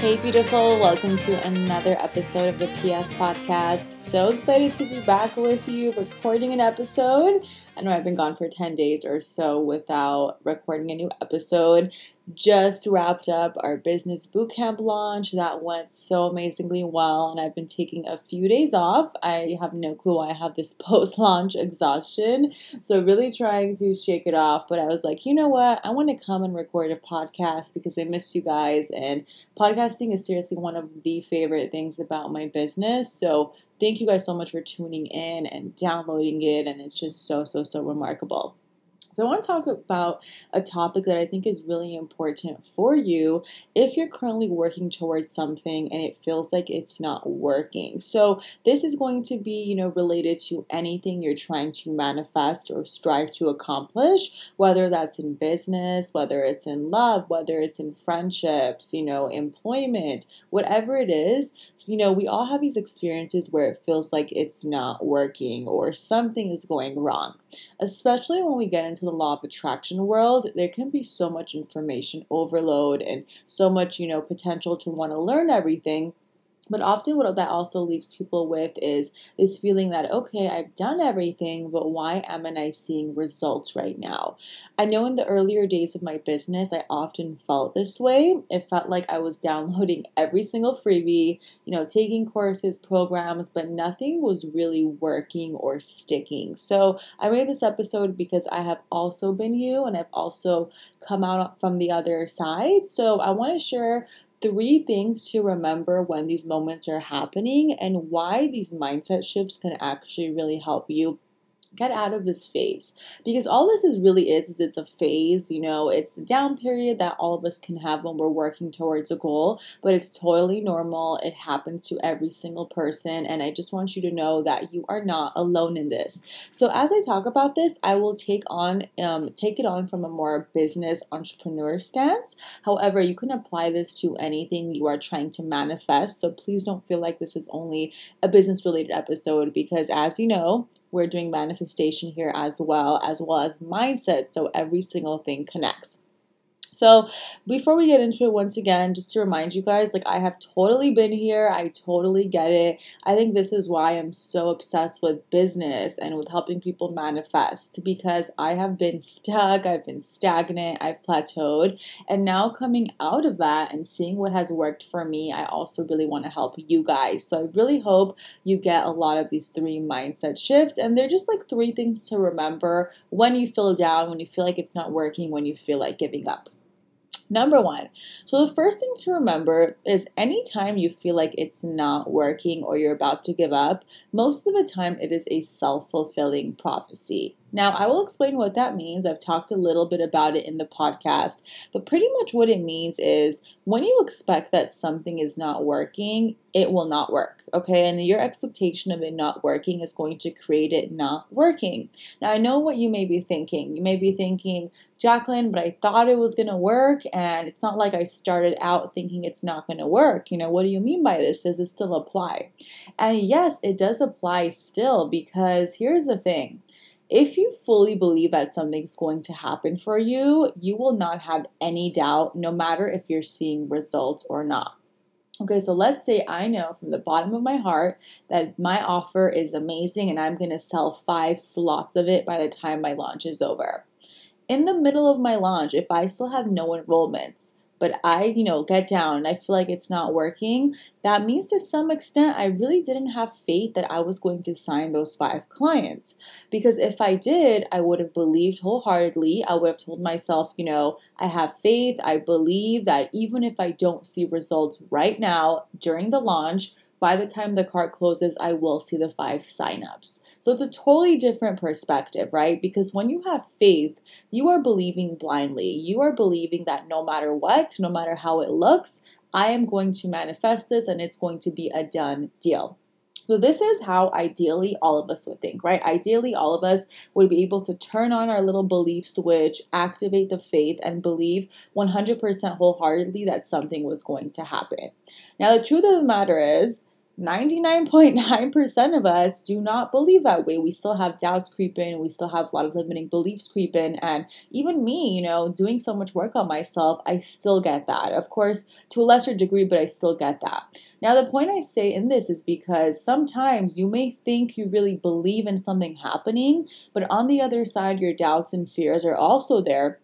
Hey, beautiful. Welcome to another episode of the PS Podcast. So excited to be back with you recording an episode. I know I've been gone for 10 days or so without recording a new episode just wrapped up our business bootcamp launch. That went so amazingly well, and I've been taking a few days off. I have no clue why I have this post launch exhaustion. So, really trying to shake it off. But I was like, you know what? I want to come and record a podcast because I miss you guys. And podcasting is seriously one of the favorite things about my business. So, thank you guys so much for tuning in and downloading it. And it's just so, so, so remarkable. So, I want to talk about a topic that I think is really important for you if you're currently working towards something and it feels like it's not working. So, this is going to be, you know, related to anything you're trying to manifest or strive to accomplish, whether that's in business, whether it's in love, whether it's in friendships, you know, employment, whatever it is. So, you know, we all have these experiences where it feels like it's not working or something is going wrong, especially when we get into into the law of attraction world, there can be so much information overload and so much, you know, potential to want to learn everything but often, what that also leaves people with is this feeling that, okay, I've done everything, but why am I seeing results right now? I know in the earlier days of my business, I often felt this way. It felt like I was downloading every single freebie, you know, taking courses, programs, but nothing was really working or sticking. So I made this episode because I have also been you and I've also come out from the other side. So I want to share three things to remember when these moments are happening and why these mindset shifts can actually really help you get out of this phase. Because all this is really is is it's a phase you know it's the down period that all of us can have when we're working towards a goal but it's totally normal. It happens to every single person and i just want you to know that you are not alone in this. So as i talk about this i will take on um, take it on from a more business entrepreneur stance. However you can apply this to anything you are trying to manifest. So please don't feel like this is only a business related episode because as you know we're doing manifestation here as well, as well as mindset. So every single thing connects. So, before we get into it, once again, just to remind you guys, like I have totally been here. I totally get it. I think this is why I'm so obsessed with business and with helping people manifest because I have been stuck, I've been stagnant, I've plateaued. And now coming out of that and seeing what has worked for me, I also really want to help you guys. So, I really hope you get a lot of these three mindset shifts. And they're just like three things to remember when you feel down, when you feel like it's not working, when you feel like giving up. Number one. So, the first thing to remember is anytime you feel like it's not working or you're about to give up, most of the time it is a self fulfilling prophecy. Now, I will explain what that means. I've talked a little bit about it in the podcast, but pretty much what it means is when you expect that something is not working, it will not work, okay? And your expectation of it not working is going to create it not working. Now, I know what you may be thinking. You may be thinking, Jacqueline, but I thought it was gonna work, and it's not like I started out thinking it's not gonna work. You know, what do you mean by this? Does it still apply? And yes, it does apply still because here's the thing if you fully believe that something's going to happen for you, you will not have any doubt, no matter if you're seeing results or not. Okay, so let's say I know from the bottom of my heart that my offer is amazing and I'm to sell five slots of it by the time my launch is over. In the middle of my launch, if I still have no enrollments, but I, you know, get down and I feel like it's not working, that means to some extent I really didn't have faith that I was going to sign those five clients. Because if I did, I would have believed wholeheartedly. I would have told myself, you know, I have faith. I believe that even if I don't see results right now during the launch, by the time the cart closes, I will see the five signups. So it's a totally different perspective, right? Because when you have faith, you are believing blindly. You are believing that no matter what, no matter how it looks, I am going to manifest this and it's going to be a done deal. So, this is how ideally all of us would think, right? Ideally, all of us would be able to turn on our little belief switch, activate the faith, and believe 100% wholeheartedly that something was going to happen. Now, the truth of the matter is, 99.9% of us do not believe that way. We still have doubts creep in, we still have a lot of limiting beliefs creep in, and even me, you know, doing so much work on myself, I still get that. Of course, to a lesser degree, but I still get that. Now, the point I say in this is because sometimes you may think you really believe in something happening, but on the other side, your doubts and fears are also there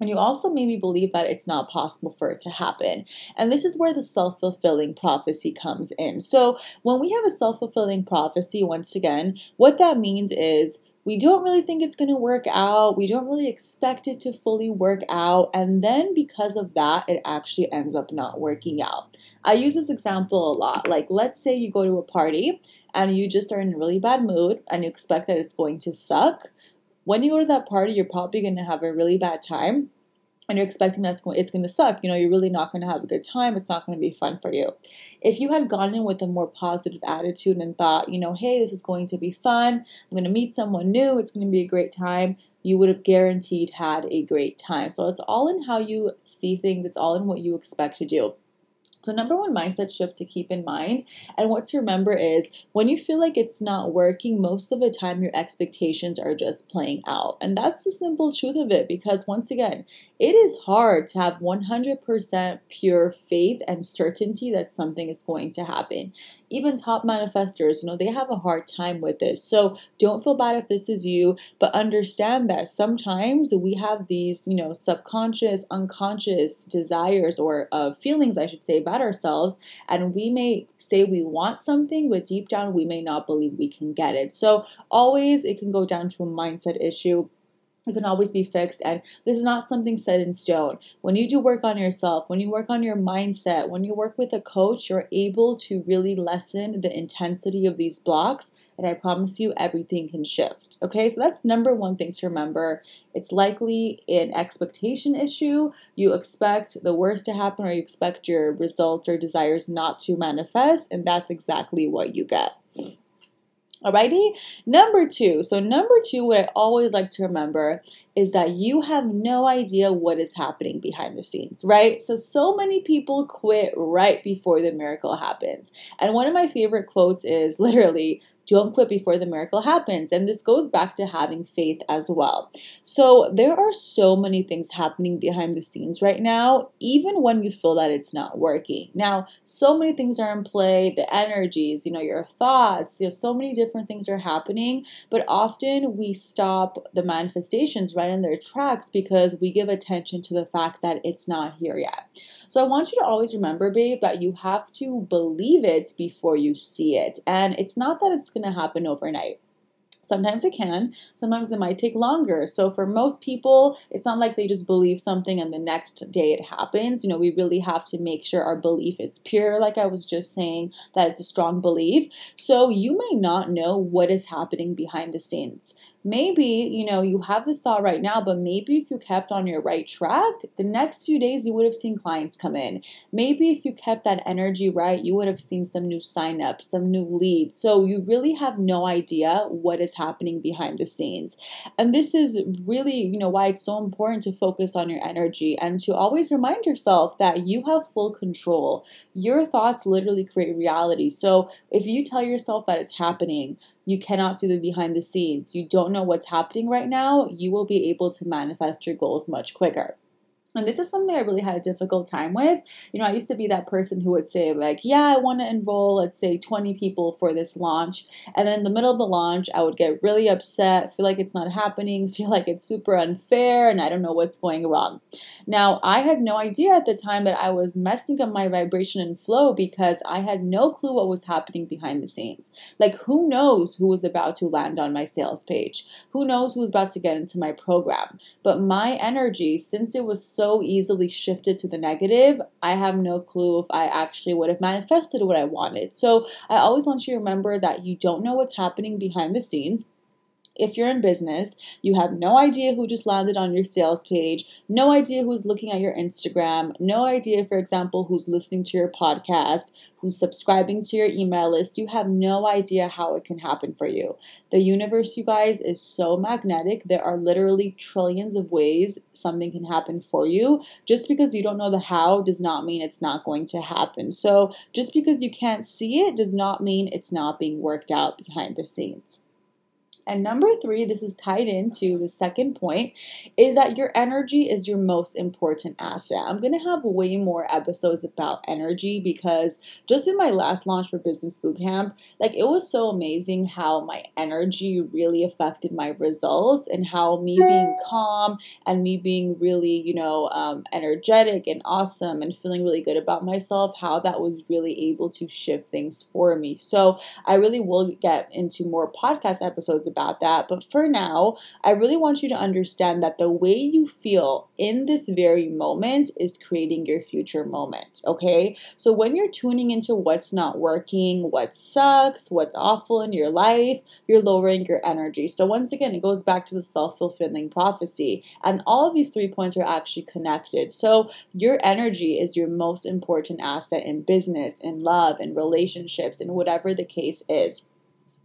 and you also maybe believe that it's not possible for it to happen. And this is where the self fulfilling prophecy comes in. So, when we have a self fulfilling prophecy, once again, what that means is we don't really think it's going to work out. We don't really expect it to fully work out. And then because of that, it actually ends up not working out. I use this example a lot. Like, let's say you go to a party and you just are in a really bad mood and you expect that it's going to suck when you go to that party, you're probably going to have a really bad time and you're expecting that it's going to suck. You know, you're really not going to have a good time. It's not going to be fun for you. If you had gone in with a more positive attitude and thought, you know, hey, this is going to be fun. I'm going to meet someone new. It's going to be a great time. You would have guaranteed had a great time. So it's all in how you see things. It's all in what you expect to do. So, number one mindset shift to keep in mind and what to remember is when you feel like it's not working, most of the time your expectations are just playing out. And that's the simple truth of it because, once again, it is hard to have 100% pure faith and certainty that something is going to happen even top manifestors, you know, they have a hard time with this. So don't feel bad if this is you, but understand that sometimes we have these, you know, subconscious, unconscious desires or uh, feelings, I should say, about ourselves. And we may say we want something, but deep down we may not believe we can get it. So always it can go down to a mindset issue it can always be fixed and this is not something set in stone. When you do work on yourself when you work on your mindset when you work with a coach you're able to really lessen the intensity of these blocks and i promise you everything can shift okay? So that's number one thing to remember. It's likely an expectation issue. You expect the worst to happen or you expect your results or desires not to manifest and that's exactly what you get Alrighty? Number two. So, number two, what I always like to remember is that you have no idea what is happening behind the scenes, right? So, so many people quit right before the miracle happens. And one of my favorite quotes is literally, don't quit before the miracle happens. And this goes back to having faith as well. So there are so many things happening behind the scenes right now, even when you feel that it's not working. Now, so many things are in play the energies, you know, your thoughts, you know, so many different things are happening. But often we stop the manifestations right in their tracks because we give attention to the fact that it's not here yet. So I want you to always remember, babe, that you have to believe it before you see it. And it's not that it's going to happen overnight. Sometimes it can, sometimes it might take longer. So, for most people, it's not like they just believe something and the next day it happens. You know, we really have to make sure our belief is pure, like I was just saying, that it's a strong belief. So, you may not know what is happening behind the scenes maybe, you know, you have this thought right now, but maybe if you kept on your right track, the next few days you would have seen clients come in. Maybe if you kept that energy right, you would have seen some new signups, some new leads. So you really have no idea what is happening behind the scenes. And this is really, you know, why it's so important to focus on your energy and to always remind yourself that you have full control. Your thoughts literally create reality. So if you tell yourself that it's happening, you cannot see the behind the scenes. You don't know what's happening right now. You will be able to manifest your goals much quicker. And this is something I really had a difficult time with. You know, I used to be that person who would say, like, yeah, I want to enroll, let's say, 20 people for this launch. And then in the middle of the launch, I would get really upset, feel like it's not happening, feel like it's super unfair, and I don't know what's going wrong. Now, I had no idea at the time that I was messing up my vibration and flow because I had no clue what was happening behind the scenes. Like, who knows who was about to land on my sales page? Who knows who was about to get into my program? But my energy, since it was so so easily shifted to the negative, I have no clue if I actually would have manifested what I wanted. So I always want you to remember that you don't know what's happening behind the scenes if you're in business, you have no idea who just landed on your sales page, no idea who's looking at your Instagram, no idea, for example, who's listening to your podcast, who's subscribing to your email list, you have no idea how it can happen for you. The universe, you guys, is so magnetic. There are literally trillions of ways something can happen for you. Just because you don't know the how does not mean it's not going to happen. So, just because you can't see it does not mean it's not being worked out behind the scenes. And number three, this is tied into the second point, is that your energy is your most important asset. I'm going to have way more episodes about energy because just in my last launch for Business Bootcamp, like it was so amazing how my energy really affected my results and how me being calm and me being really, you know, um, energetic and awesome and feeling really good about myself, how that was really able to shift things for me. So I really will get into more podcast episodes about that. But for now, I really want you to understand that the way you feel in this very moment is creating your future moment. Okay. So when you're tuning into what's not working, what sucks, what's awful in your life, you're lowering your energy. So once again, it goes back to the self fulfilling prophecy. And all of these three points are actually connected. So your energy is your most important asset in business, in love, in relationships, in whatever the case is.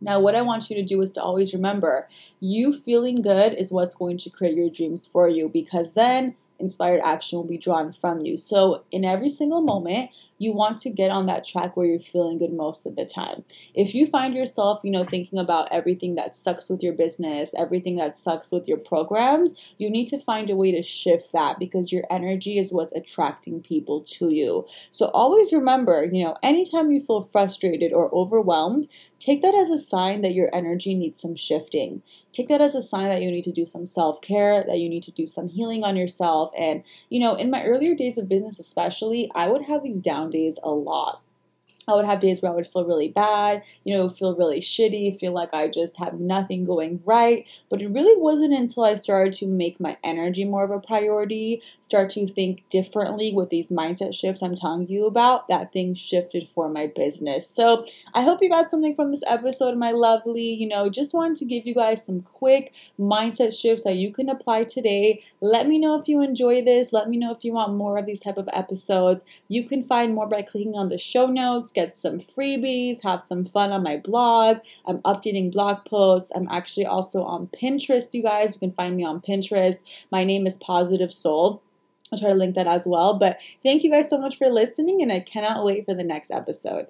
Now, what I want you to do is to always remember you feeling good is what's going to create your dreams for you because then inspired action will be drawn from you. So, in every single moment, you want to get on that track where you're feeling good most of the time. If you find yourself, you know, thinking about everything that sucks with your business, everything that sucks with your programs, you need to find a way to shift that because your energy is what's attracting people to you. So always remember, you know, anytime you feel frustrated or overwhelmed, take that as a sign that your energy needs some shifting take that as a sign that you need to do some self care, that you need to do some healing on yourself. And, you know, in my earlier days of business, especially, I would have these down days a lot. I would have days where I would feel really bad, you know, feel really shitty, feel like I just have nothing going right. But it really wasn't until I started to make my energy more of a priority, start to think differently with these mindset shifts I'm telling you about, that things shifted for my business. So I hope you got something from this episode, my lovely. You know, just wanted to give you guys some quick mindset shifts that you can apply today. Let me know if you enjoy this. Let me know if you want more of these type of episodes. You can find more by clicking on the show notes get some freebies, have some fun on my blog. I'm updating blog posts. I'm actually also on Pinterest, you guys. You can find me on Pinterest. My name is Positive Soul. I'll try to link that as well. But thank you guys so much for listening, and I cannot wait for the next episode.